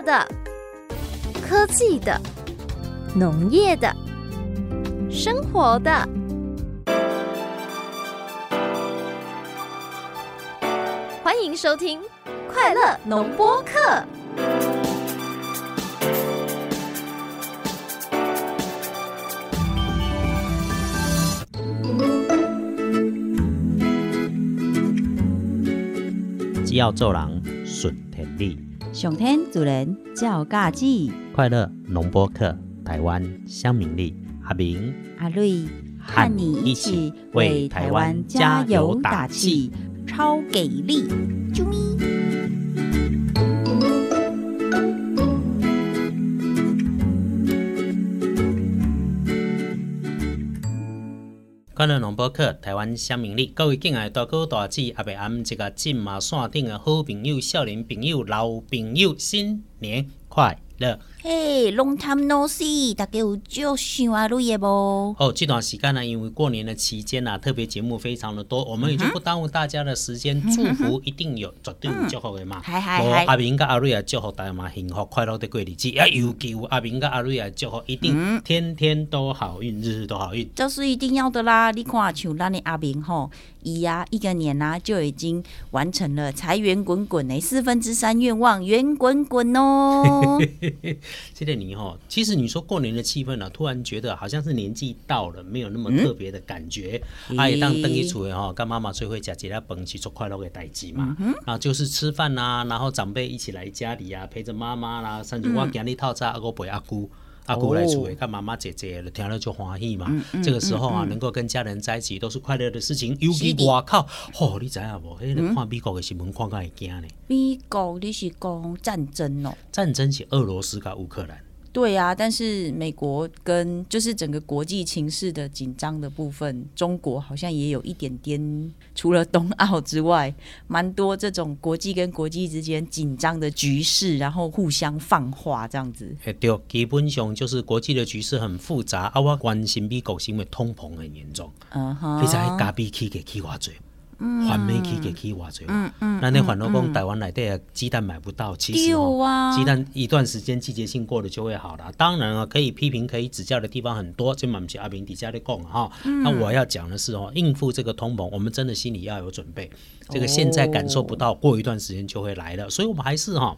的、科技的、农业的、生活的。欢迎收听《快乐农播课》。只要做人，上天主人照家己，快乐农播客，台湾乡民力，阿明阿瑞和你一起为台湾加油打气，超给力！啾咪。快乐农播客，台湾乡民力，各位敬爱大哥大姐，阿伯俺这个金马线顶的好朋友、少年朋友、老朋友，新年快乐！嘿，Long time no see，大家有就想阿瑞的不？哦，这段时间呢，因为过年的期间啊、特别节目非常的多，我们也就不耽误大家的时间，祝福一定有，绝对有祝福的嘛。嗨嗨哦嗨阿明跟阿瑞也，祝福大家嘛幸福快乐的过日子，啊，尤其有阿明跟阿瑞也，祝福一定天天都好运，日日都好运。这是一定要的啦！你看，像咱的阿明吼，伊呀、一个年呐、就已经完成了财源滚滚的四分之三愿望，圆滚滚哦。这个你哈，其实你说过年的气氛呢、啊突然觉得好像是年纪到了，没有那么特别的感觉。啊，也当登一出来哈，跟妈妈最会讲节日饭去做快乐的代志嘛。然后就是吃饭呐、然后长辈一起来家里啊，陪着妈妈啦，甚至我今日套餐阿哥陪阿姑。阿姑来厝诶，看妈妈姐姐了，听了就欢喜嘛。这个时候啊，能够跟家人在一起，都是快乐的事情。尤其外口，吼、你知影无？迄、个看美国的新闻，看甲会惊呢。美国你是讲战争哦？战争是俄罗斯甲乌克兰。对啊，但是美国跟就是整个国际情势的紧张的部分，中国好像也有一点点，除了冬奥之外，蛮多这种国际跟国际之间紧张的局势，然后互相放话这样子。诶，对，基本上就是国际的局势很复杂，啊，我关心美国是因为通膨很严重，嗯哼，你知影加币起给起偌济，环美起给起偌济，嗯嗯，那你反而讲台湾内底的鸡蛋买不到，其实啊，鸡蛋一段时间季节性过了就会好了。当然啊，可以批评、可以指教的地方很多，这嘛不是阿平底下的供哈。那我要讲的是哦，应付这个通膨，我们真的心里要有准备。这个现在感受不到，过一段时间就会来了，所以我们还是哈。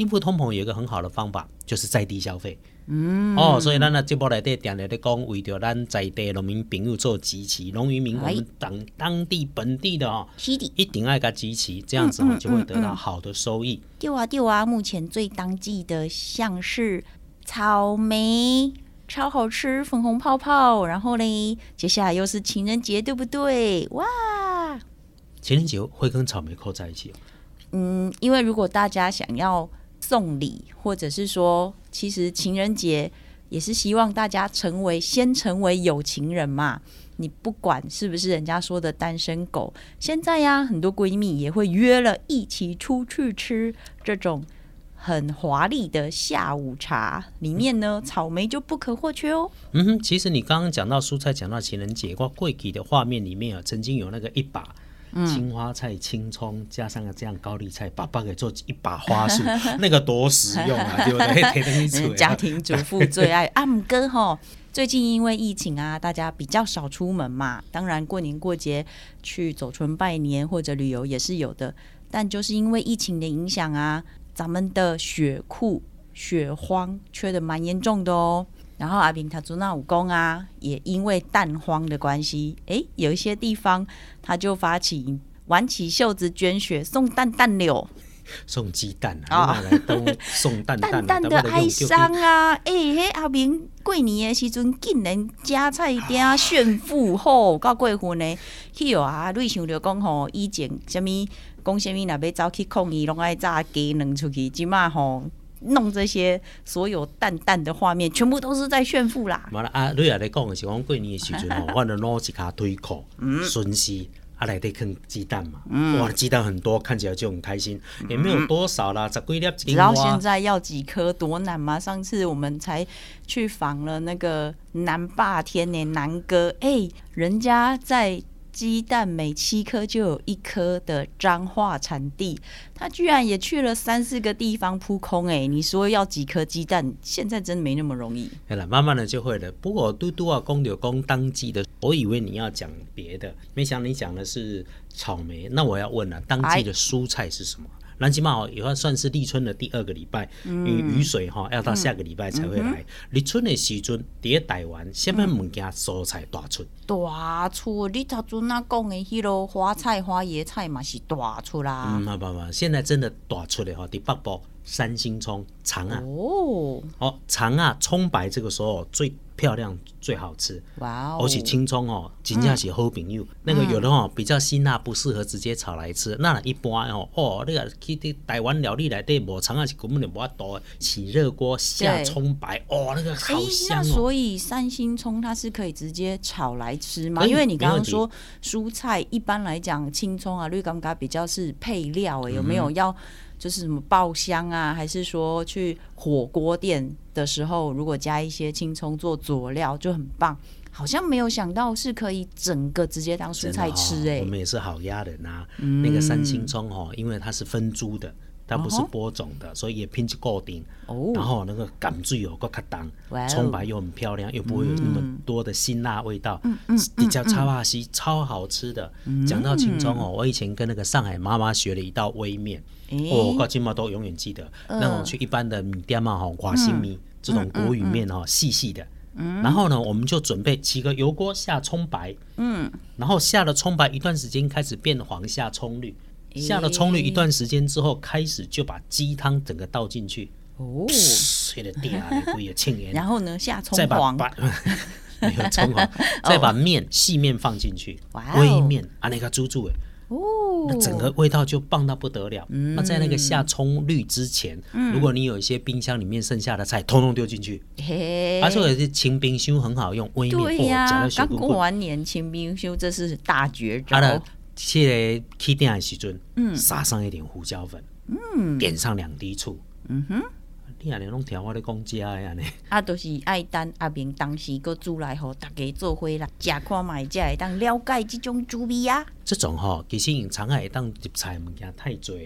应付通膨有一个很好的方法，就是在地消费。嗯，哦，所以咱那节目内底定定咧讲，为着咱在地农民朋友做支持，农渔民我哎们当当地本地的哦，一定爱个支持，这样子哦就会得到好的收益。对啊对啊，目前最当季的像是草莓。超好吃，粉红泡泡。然后嘞，接下来又是情人节，对不对？哇，情人节会跟草莓扣在一起哦。嗯，因为如果大家想要送礼，或者是说，其实情人节也是希望大家成为先成为有情人嘛。你不管是不是人家说的单身狗，现在呀，很多闺蜜也会约了一起出去吃这种很华丽的下午茶，里面呢草莓就不可或缺哦。嗯哼，其实你刚刚讲到蔬菜，讲到情人节，我贵给的画面里面啊，曾经有那个一把。青花菜、青葱加上个这样高丽菜，爸爸给做一把花束，那个多实用啊，对不对？家庭主妇最爱 阿，姆哥哈。最近因为疫情啊，大家比较少出门嘛，当然过年过节去走村拜年或者旅游也是有的，但就是因为疫情的影响啊，咱们的雪库、雪荒缺的蛮严重的哦。然后阿平他做那武功啊，也因为蛋荒的关系，诶，有一些地方他就发起挽起袖子捐血送蛋蛋柳，送鸡蛋哦啊，哪来都送蛋蛋啊，淡淡的哀伤啊！哎、迄阿明过年的时阵，竟然加菜店炫富吼，到过分呢。去哦啊，你想着讲吼，以前什物讲什物，若要走去抗议，拢爱炸鸡卵出去，即嘛吼弄这些所有淡淡的画面，全部都是在炫富啦。啊，你也咧讲的是讲过年的时阵吼，我就攞一卡推壳，嗯。顺势啊来得啃鸡蛋嘛，哇，鸡蛋很多，看起来就很开心，也没有多少啦，十几粒知道青蛙现在要几颗多难吗？上次我们才去访了那个南霸天的南哥，哎、人家在鸡蛋每七颗就有一颗的彰化产地，他居然也去了三四个地方扑空哎！你说要几颗鸡蛋，现在真没那么容易。对了，慢慢的就会了。不过嘟嘟啊，公牛公当季的，我以为你要讲别的，没想你讲的是草莓。那我要问了，当季的蔬菜是什么？南极嘛，也算是立春的第二个礼拜，因为雨水哈要到下个礼拜才会来。立春的时阵，第一台湾什么物件蔬菜大出？大出！你头阵那讲的迄落花菜、花椰菜嘛是大出啦。嗯，不不，现在真的大出的哈，伫北部三星葱、长啊。哦，哦，长啊，葱白这个时候最。漂亮最好吃，哇哦！而且青葱哦，真正是好朋友。那个有的哦比较辛辣，不适合直接炒来吃。那一般哦，哦，那个去台湾料理来对无常啊是根本就无法多。起热锅下葱白，哦，那个好香哦。所以三星葱它是可以直接炒来吃吗？因为你刚刚说蔬菜一般来讲青葱啊绿柑柑比较是配料，哎，有没有要？就是什么爆香啊，还是说去火锅店的时候，如果加一些青葱做佐料就很棒。好像没有想到是可以整个直接当蔬菜吃哎。我们也是好压人呐，那个三青葱哦，因为它是分株的，它不是播种的，所以也拼起固定。哦。然后那个感最有个卡当，葱白又很漂亮，又不会有那么多的辛辣味道。嗯嗯。比较超巴西超好吃的。讲到青葱哦，我以前跟那个上海妈妈学了一道微面。哦，我金毛都永远记得那种去一般的米店嘛，哈，华新米这种国语面哈，细细的。然后呢，我们就准备起个油锅下葱白，嗯，然后下了葱白一段时间开始变黄，下葱绿，下了葱绿一段时间之后，开始就把鸡汤整个倒进去。哦，吹的嗲，不也庆元。然后呢，下葱黄，没有葱黄，再把面细面放进去，微面啊，那个猪猪哎。哦，那整个味道就棒到不得了。那在那个下葱绿之前，如果你有一些冰箱里面剩下的菜，通通丢进去。而且有些清冰修很好用，微面对呀，刚过完年清冰修，这是大绝招。它的切起点的时阵，嗯，撒上一点胡椒粉，嗯，点上两滴醋，嗯哼。你安尼拢听我咧讲家安尼，啊，都是爱等阿明当时个煮来互大家做伙啦，食看卖才会当了解这种滋味啊。这种吼，其实长海当入菜物件太多，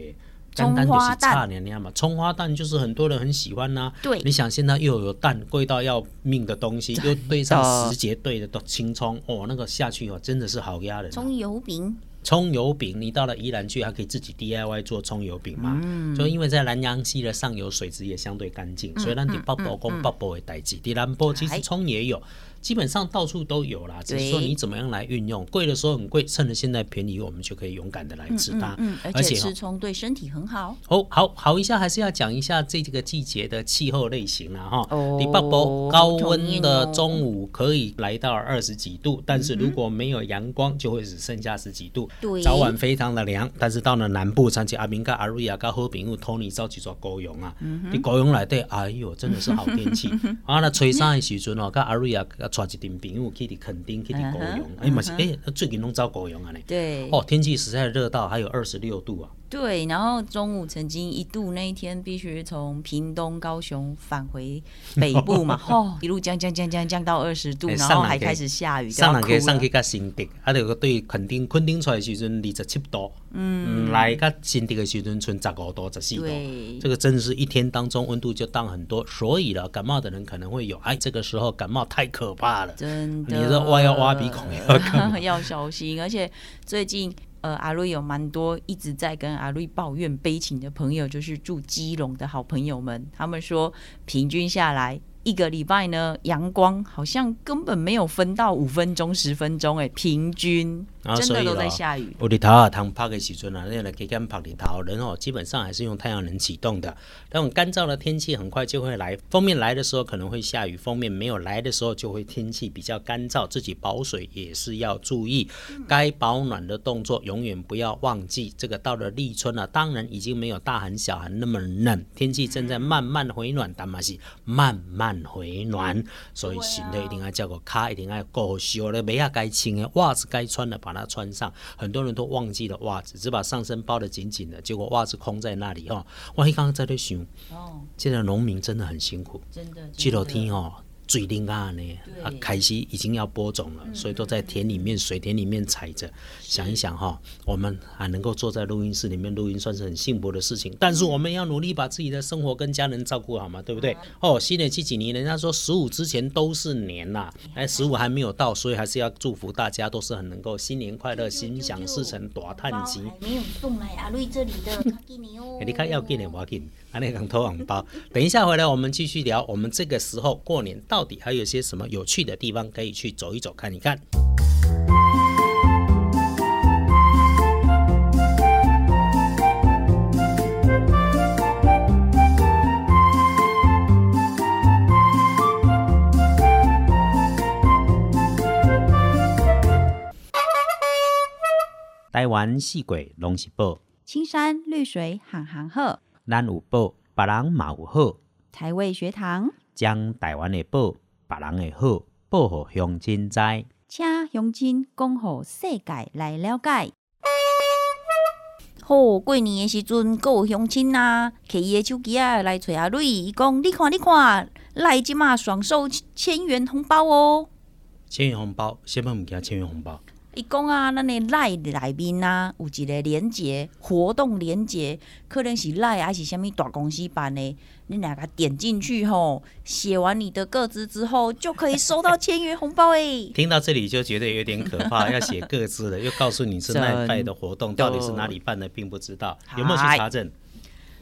简单就是差年年嘛。葱花蛋就是很多人很喜欢呐。对，你想现在又有蛋贵到要命的东西，又对上时节对的都青葱，哦，那个下去哦，真的是好压人。葱油饼。葱油饼，你到了宜兰去还可以自己 DIY 做葱油饼嘛？就因为在南洋溪的上游水质也相对干净，所以让你北部讲北部的代志，在南部其实葱也有。基本上到处都有啦，只是说你怎么样来运用。贵的时候很贵，趁着现在便宜，我们就可以勇敢的来吃它。嗯，而且吃葱对身体很好。哦，好好一下，还是要讲一下这几个季节的气候类型啦，哈。哦。你北部高温的中午可以来到二十几度，但是如果没有阳光，就会只剩下十几度。对。早晚非常的凉，但是到了南部，像阿明、跟阿瑞亚、跟好朋友托尼，早起做高雄啊。嗯你高雄来对，哎呦，真的是好天气。啊，那吹山的时阵哦，跟阿瑞亚带一点朋友。去的垦丁，去的高雄，哎嘛是哎，最近拢招高雄啊呢。对，哦，天气实在热到还有二十六度啊。对，然后中午曾经一度那一天必须从屏东、高雄返回北部嘛，哦，一路降降降降降到二十度，然后还开始下雨，上去上去个新竹，啊，那个对垦丁垦丁出来时阵二十七度，嗯，来个新竹的时阵剩十五度、十四度，这个真的是一天当中温度就降很多，所以了感冒的人可能会有，哎，这个时候感冒太可怕了，真的，你说挖要挖鼻孔要 要小心，而且最近。呃，阿瑞有蛮多一直在跟阿瑞抱怨悲情的朋友，就是住基隆的好朋友们，他们说平均下来。一个礼拜呢，阳光好像根本没有分到五分钟、十分钟，哎，平均真的都在下雨。我日头啊，通拍的时阵啊，那来给干拍日头，人哦，基本上还是用太阳能启动的。那种干燥的天气很快就会来，封面来的时候可能会下雨，封面没有来的时候就会天气比较干燥，自己保水也是要注意。该保暖的动作永远不要忘记。这个到了立春了，当然已经没有大寒小寒那么冷，天气正在慢慢回暖，但嘛是慢慢。回暖，所以新的一定要叫个卡，一定要够修的，没下该穿的袜子该穿的把它穿上。很多人都忘记了袜子，只把上身包得紧紧的，结果袜子空在那里哦。我刚刚在那想，哦，现在农民真的很辛苦，真的，这楼天哦，最灵啊呢啊，开始已经要播种了，所以都在田里面、水田里面采着。想一想哈，我们还能够坐在录音室里面录音，算是很幸福的事情。但是我们要努力把自己的生活跟家人照顾好嘛，对不对？哦，新的这几年，人家说十五之前都是年呐，哎，十五还没有到，所以还是要祝福大家都是很能够新年快乐、心想事成、大探吉。没有送来阿瑞这里的，给你哦。你看要紧的，要紧，阿那刚偷红包。等一下回来，我们继续聊。我们这个时候过年到底还有些什么有趣的地方可以去走一走、看一看？台湾四季拢是宝，青山绿水行行好，咱有宝，别人嘛有好。台味学堂，将台湾的宝，别人的好，报互乡亲知。请乡亲讲互世界来了解。好，过年的时阵，各有乡亲啊，摕伊的手机啊来找阿瑞，伊讲：你看，你看，来即马爽收千元红包哦！千元红包，什么物件？千元红包。伊讲啊，咱的赖内面啊，有一个连接活动连接，可能是赖还是虾米大公司办的，你两个点进去吼，写完你的个资之后，就可以收到千元红包诶。听到这里就觉得有点可怕，要写个资的，又告诉你是奈拜的活动，到底是哪里办的，并不知道有没有去查证。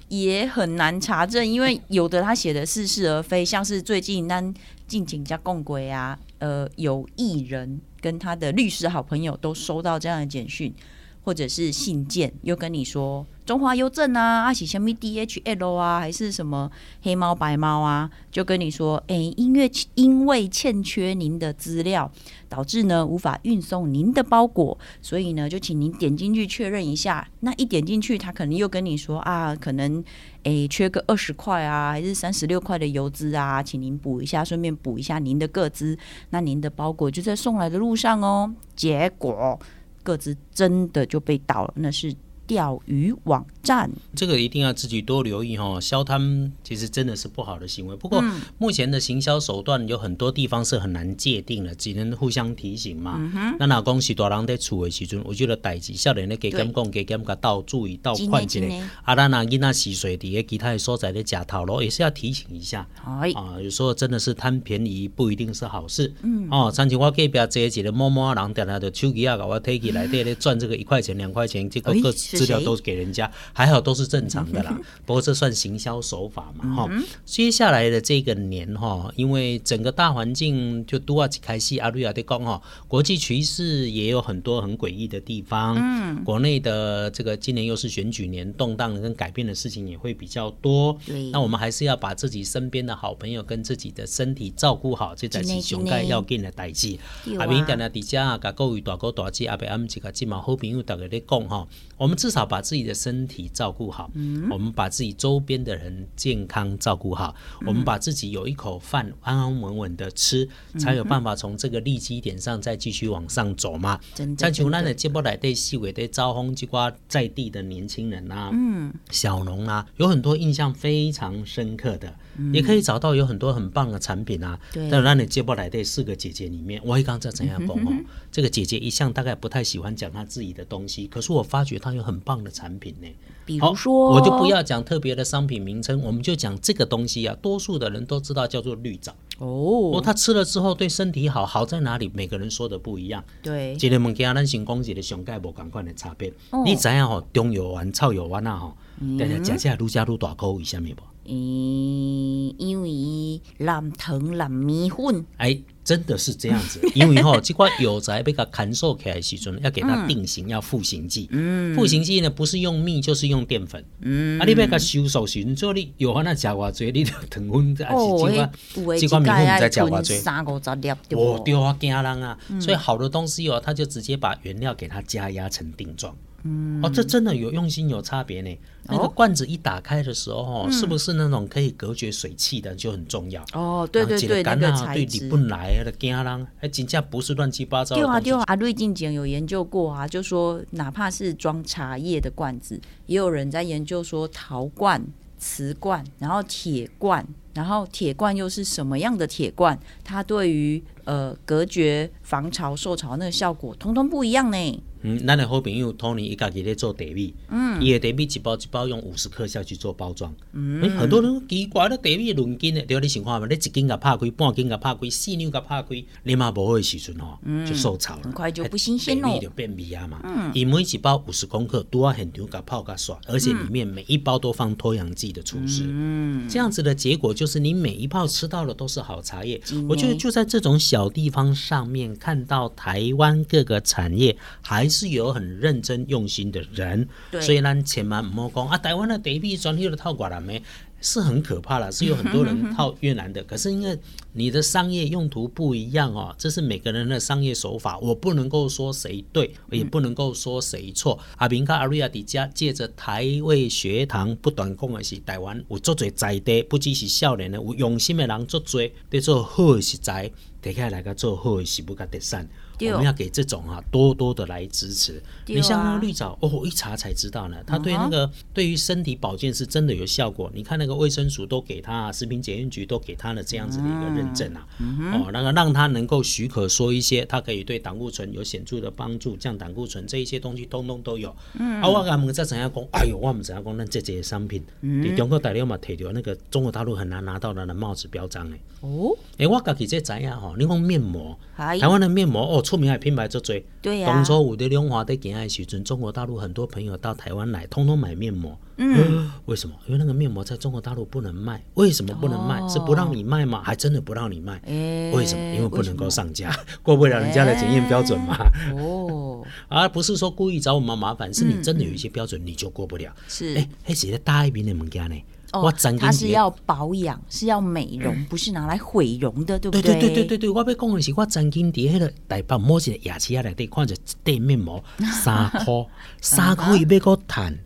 也很难查证，因为有的他写的似是而非，像是最近咱近景加共轨啊，呃，有艺人跟他的律师好朋友都收到这样的简讯。或者是信件，又跟你说中华邮政啊，阿喜什么 DHL 啊，还是什么黑猫白猫啊，就跟你说，哎，因为因为欠缺您的资料，导致呢无法运送您的包裹，所以呢就请您点进去确认一下。那一点进去，他可能又跟你说啊，可能哎缺个二十块啊，还是三十六块的邮资啊，请您补一下，顺便补一下您的个资，那您的包裹就在送来的路上哦。结果。各自真的就被倒了，那是。钓鱼网站，这个一定要自己多留意哈。销摊其实真的是不好的行为。不过目前的行销手段有很多地方是很难界定的，只能互相提醒嘛。那老公是大人在厝的时阵，我觉得代志少年咧给监讲给监个到注意到快一点。啊，咱那囡仔洗水底其他的所在的假套路也是要提醒一下。啊，有时候真的是贪便宜不一定是好事。嗯。哦，上次我隔壁坐一个某某人，点来的手机啊，给我推起来，底咧赚这个一块钱两块钱，结果各。资料都给人家，还好都是正常的啦。不过这算行销手法嘛，哈。接下来的这个年哈，因为整个大环境就都要开戏，阿瑞亚的讲哈，国际局势也有很多很诡异的地方。嗯，国内的这个今年又是选举年，动荡跟改变的事情也会比较多。对，那我们还是要把自己身边的好朋友跟自己的身体照顾好，这才是上盖要紧的代志。阿明讲了，底下甲各位大哥大姐阿伯阿姆几个今嘛好朋友大家咧讲哈，我们至少把自己的身体照顾好，我们把自己周边的人健康照顾好，我们把自己有一口饭安安稳稳的吃，才有办法从这个利基点上再继续往上走嘛。像像咱的节目来对细微的招风机瓜在地的年轻人啊，嗯，小农啊，有很多印象非常深刻的，也可以找到有很多很棒的产品啊。但让你接不来的四个姐姐里面，我刚才怎样讲哦？这个姐姐一向大概不太喜欢讲她自己的东西，可是我发觉她有很棒的。产品呢？比如说，我就不要讲特别的商品名称，我们就讲这个东西啊。多数的人都知道叫做绿藻哦。他吃了之后对身体好，好在哪里？每个人说的不一样。对，一个物件咱先讲一个上盖无共款的差别。你知影吼，中药丸、草药丸啊吼，大家食起来愈加愈大口，为什么不？嗯，因为蓝糖蓝米粉。哎。真的是这样子，因为吼，这块药材被它砍受起来时阵，要给它定型，要复形剂。嗯，赋形剂呢，不是用蜜就是用淀粉。嗯，啊，你被它收手时，做你药丸那加偌多，你就糖分还是这块？这块米粉再加偌多？三五十粒。哦，对啊，惊人啊！所以好的东西哦，它就直接把原料给它加压成定状。嗯，哦，这真的有用心，有差别呢。那个罐子一打开的时候，是不是那种可以隔绝水汽的就很重要？哦，对对对，那个材质。对，你不来的惊人，还真正不是乱七八糟。对啊对啊，阿瑞进前有研究过啊，就说哪怕是装茶叶的罐子，也有人在研究说陶罐、瓷罐，然后铁罐。然后铁罐又是什么样的铁罐？它对于呃隔绝防潮受潮那个效果，通通不一样呢。嗯，咱的好朋友 Tony 伊家己咧做茶米，嗯，伊的茶米一包一包用五十克下去做包装，嗯，很多人奇怪，咧茶米论斤的，对你想看嘛？你一斤甲拍开，半斤甲拍开，四两甲拍开，你嘛无好的时阵吼，就受潮了，很快就不新鲜咯。茶米就变味啊嘛。嗯，伊每一包五十公克，都要现场甲泡甲刷，而且里面每一包都放脱氧剂的厨师，嗯，这样子的结果就是你每一泡吃到的都是好茶叶。我觉得就在这种小地方上面，看到台湾各个产业还是有很认真用心的人，对。所以咱千万唔好讲。啊，台湾的茶米专业的套寡人咩，是很可怕了，是有很多人套越南的，可是因为你的商业用途不一样哦，这是每个人的商业手法，我不能够说谁对，也不能够说谁错。阿明跟阿瑞亚迪家借着台味学堂不断讲的是台湾有足侪在地，不只是少年的，有用心的人足侪，在做好的食材，摕起来来个做好的食物甲特产。对我们要给这种啊多多的来支持。你像那个绿藻哦，我一查才知道呢，它对那个对于身体保健是真的有效果。你看那个卫生署都给他，食品检验局都给他了这样子的一个认证啊，哦，那个让他能够许可说一些，它可以对胆固醇有显著的帮助，降胆固醇这一些东西通通都有。啊，我甲问再怎样讲，哎呦，我们怎样讲，咱这些商品，你中国大陆嘛提到？那个中国大陆很难拿到的那帽子标章诶。哦，诶、我家己这知影吼，你讲面膜，台湾的面膜哦，出名的品牌足多。对呀当初有的龙华在行的时阵，中国大陆很多朋友到台湾来，通通买面膜。嗯，为什么？因为那个面膜在中国大陆不能卖。为什么不能卖？哦是不让你卖吗？还真的不让你卖。诶为什么？因为不能够上架，过不了人家的检验标准嘛。哦，而不是说故意找我们麻烦，是你真的有一些标准你就过不了。是哎，迄是咧大一边的物件呢。哦我曾经它是要保养，是要美容，不是拿来毁容的，对不对对对对对？对对，我要讲的是，我曾经伫迄个台北某一个夜市啊内底看着一袋面膜三箍，三箍伊 要搁趁，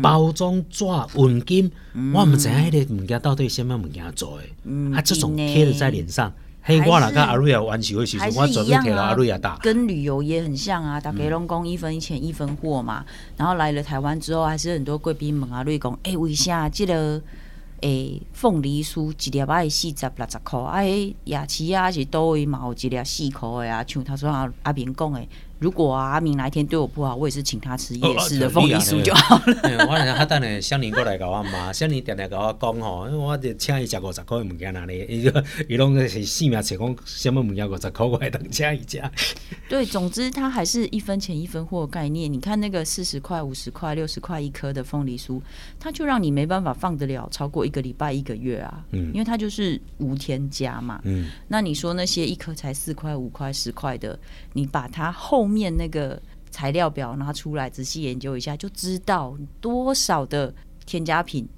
包装纸、现金，我毋知影迄个物件到底是什么物件做的，啊，这种贴了在脸上，嘿，还是我若甲阿瑞亚玩阿瑞亚打。跟旅游也很像啊，大家拢讲一分钱一分货嘛。然后来了台湾之后，还是很多贵宾问阿，瑞讲，诶、为啥这个诶凤梨酥一粒爱四十六十块，啊，迄夜市啊是倒位嘛有一粒四块的啊？像他说阿阿明讲诶，如果啊阿明哪一天对我不好，我也是请他吃夜市的凤梨酥就好了。嘿 我来较等下香菱过来甲我骂，香菱定定甲我讲吼，我就请伊食五十块的物件哪里，伊就伊拢是死命找讲什么物件五十块，我会当请伊食。对，总之他还是一分钱一分货概念。你看那个四十块、五十块、六十块一颗的凤梨酥，它就让你没办法放得了超过一个礼拜、一个月啊。嗯因为它就是无添加嘛。嗯，那你说那些一颗才四块、五块、十块的，你把它后面那个材料表拿出来仔细研究一下，就知道多少的添加品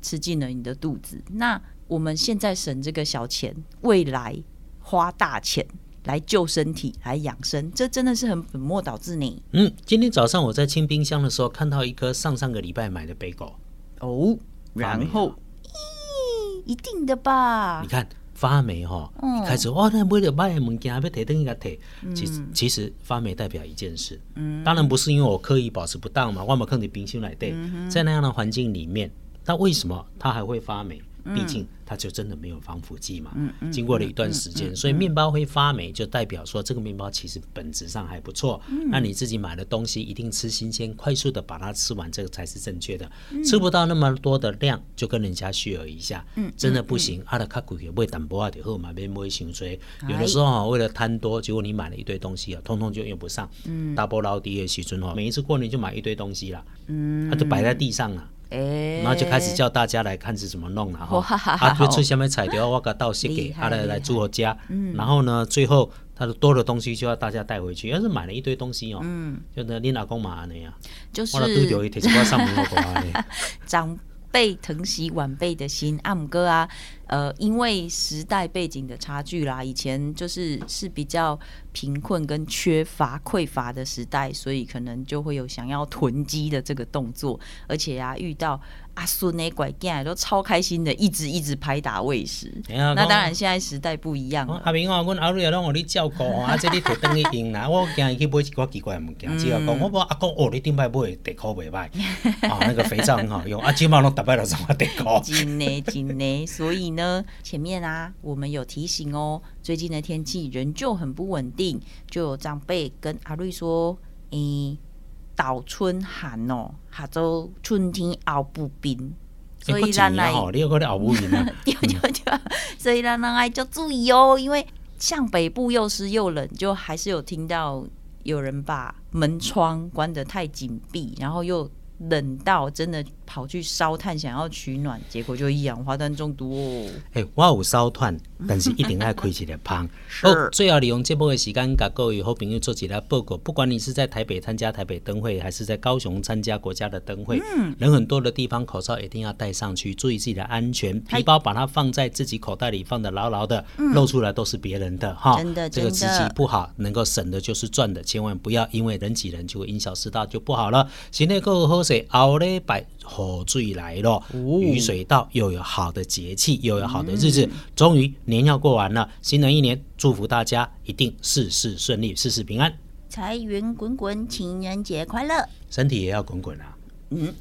吃进了你的肚子。那我们现在省这个小钱，未来花大钱来救身体、来养生，这真的是很本末倒置呢。嗯，今天早上我在清冰箱的时候，看到一颗上上个礼拜买的贝狗，哦，然后，咦，一定的吧你？看发霉哈，嗯。一开始哇，那买了买的物件要提灯一个提，其实其实发霉代表一件事，嗯。当然不是因为我刻意保持不当嘛，我冇放在冰箱来对，嗯在那样的环境里面，那为什么它还会发霉？嗯毕竟它就真的没有防腐剂嘛。经过了一段时间，所以面包会发霉，就代表说这个面包其实本质上还不错。嗯那你自己买的东西一定吃新鲜，快速的把它吃完，这个才是正确的。嗯吃不到那么多的量，就跟人家续额一下。真的不行，阿拉卡贵买淡薄啊就好嘛，别买伤多。有的时候啊，为了贪多，结果你买了一堆东西啊，通通就用不上。嗯，大波捞低的时阵哦，每一次过年就买一堆东西啦，嗯，它就摆在地上了。哎，然后就开始叫大家来看是怎么弄了哈。哇，啊，就出下面彩条，我给倒写给他来来住我家，然后呢，最后他的多的东西就要大家带回去，要是买了一堆东西哦，嗯，就那你老公嘛那样，就是 被疼惜晚辈的心，阿姆哥啊，呃，因为时代背景的差距啦，以前就是是比较贫困跟缺乏匮乏的时代，所以可能就会有想要囤积的这个动作，而且啊，遇到阿孙那拐囝都超开心的，一直一直拍打喂食。那当然，现在时代不一样。阿明哦，阮阿瑞也拢互你照顾哦，啊，这你摕等去用啦。我惊伊去买一寡奇怪的物件，只要讲我无阿公哦，你顶摆买的地壳袂歹，啊，那个肥皂很好用，啊，即满拢逐摆都送我地壳。紧呢紧呢，所以呢，前面啊，我们有提醒哦，最近的天气仍旧很不稳定，就有长辈跟阿瑞说，诶、倒春寒哦，下周春天熬不冰，所以咱来，你有可能熬不冰啊，对对对，所以咱人爱就注意哦，因为像北部又湿又冷，就还是有听到有人把门窗关得太紧闭，然后又冷到真的跑去烧炭想要取暖，结果就一氧化碳中毒哦。诶、我有烧炭，但是一定爱开一个芳。是好，最后利用这波的时间，甲各位好朋友做一个报告。不管你是在台北参加台北灯会，还是在高雄参加国家的灯会，嗯人很多的地方，口罩一定要戴上去，注意自己的安全。皮包把它放在自己口袋里，放得牢牢的，露出来都是别人的哈。嗯真的这个时真的期不好，能够省的就是赚的，千万不要因为人挤人就会因小失大，就不好了。新年过后水，后礼拜雨水来了，雨水到，又有好的节气，又有好的日子，终于年要过完了，新的一年祝福大家一定事事顺利，事事平安，财源滚滚，情人节快乐！身体也要滚滚啊。嗯，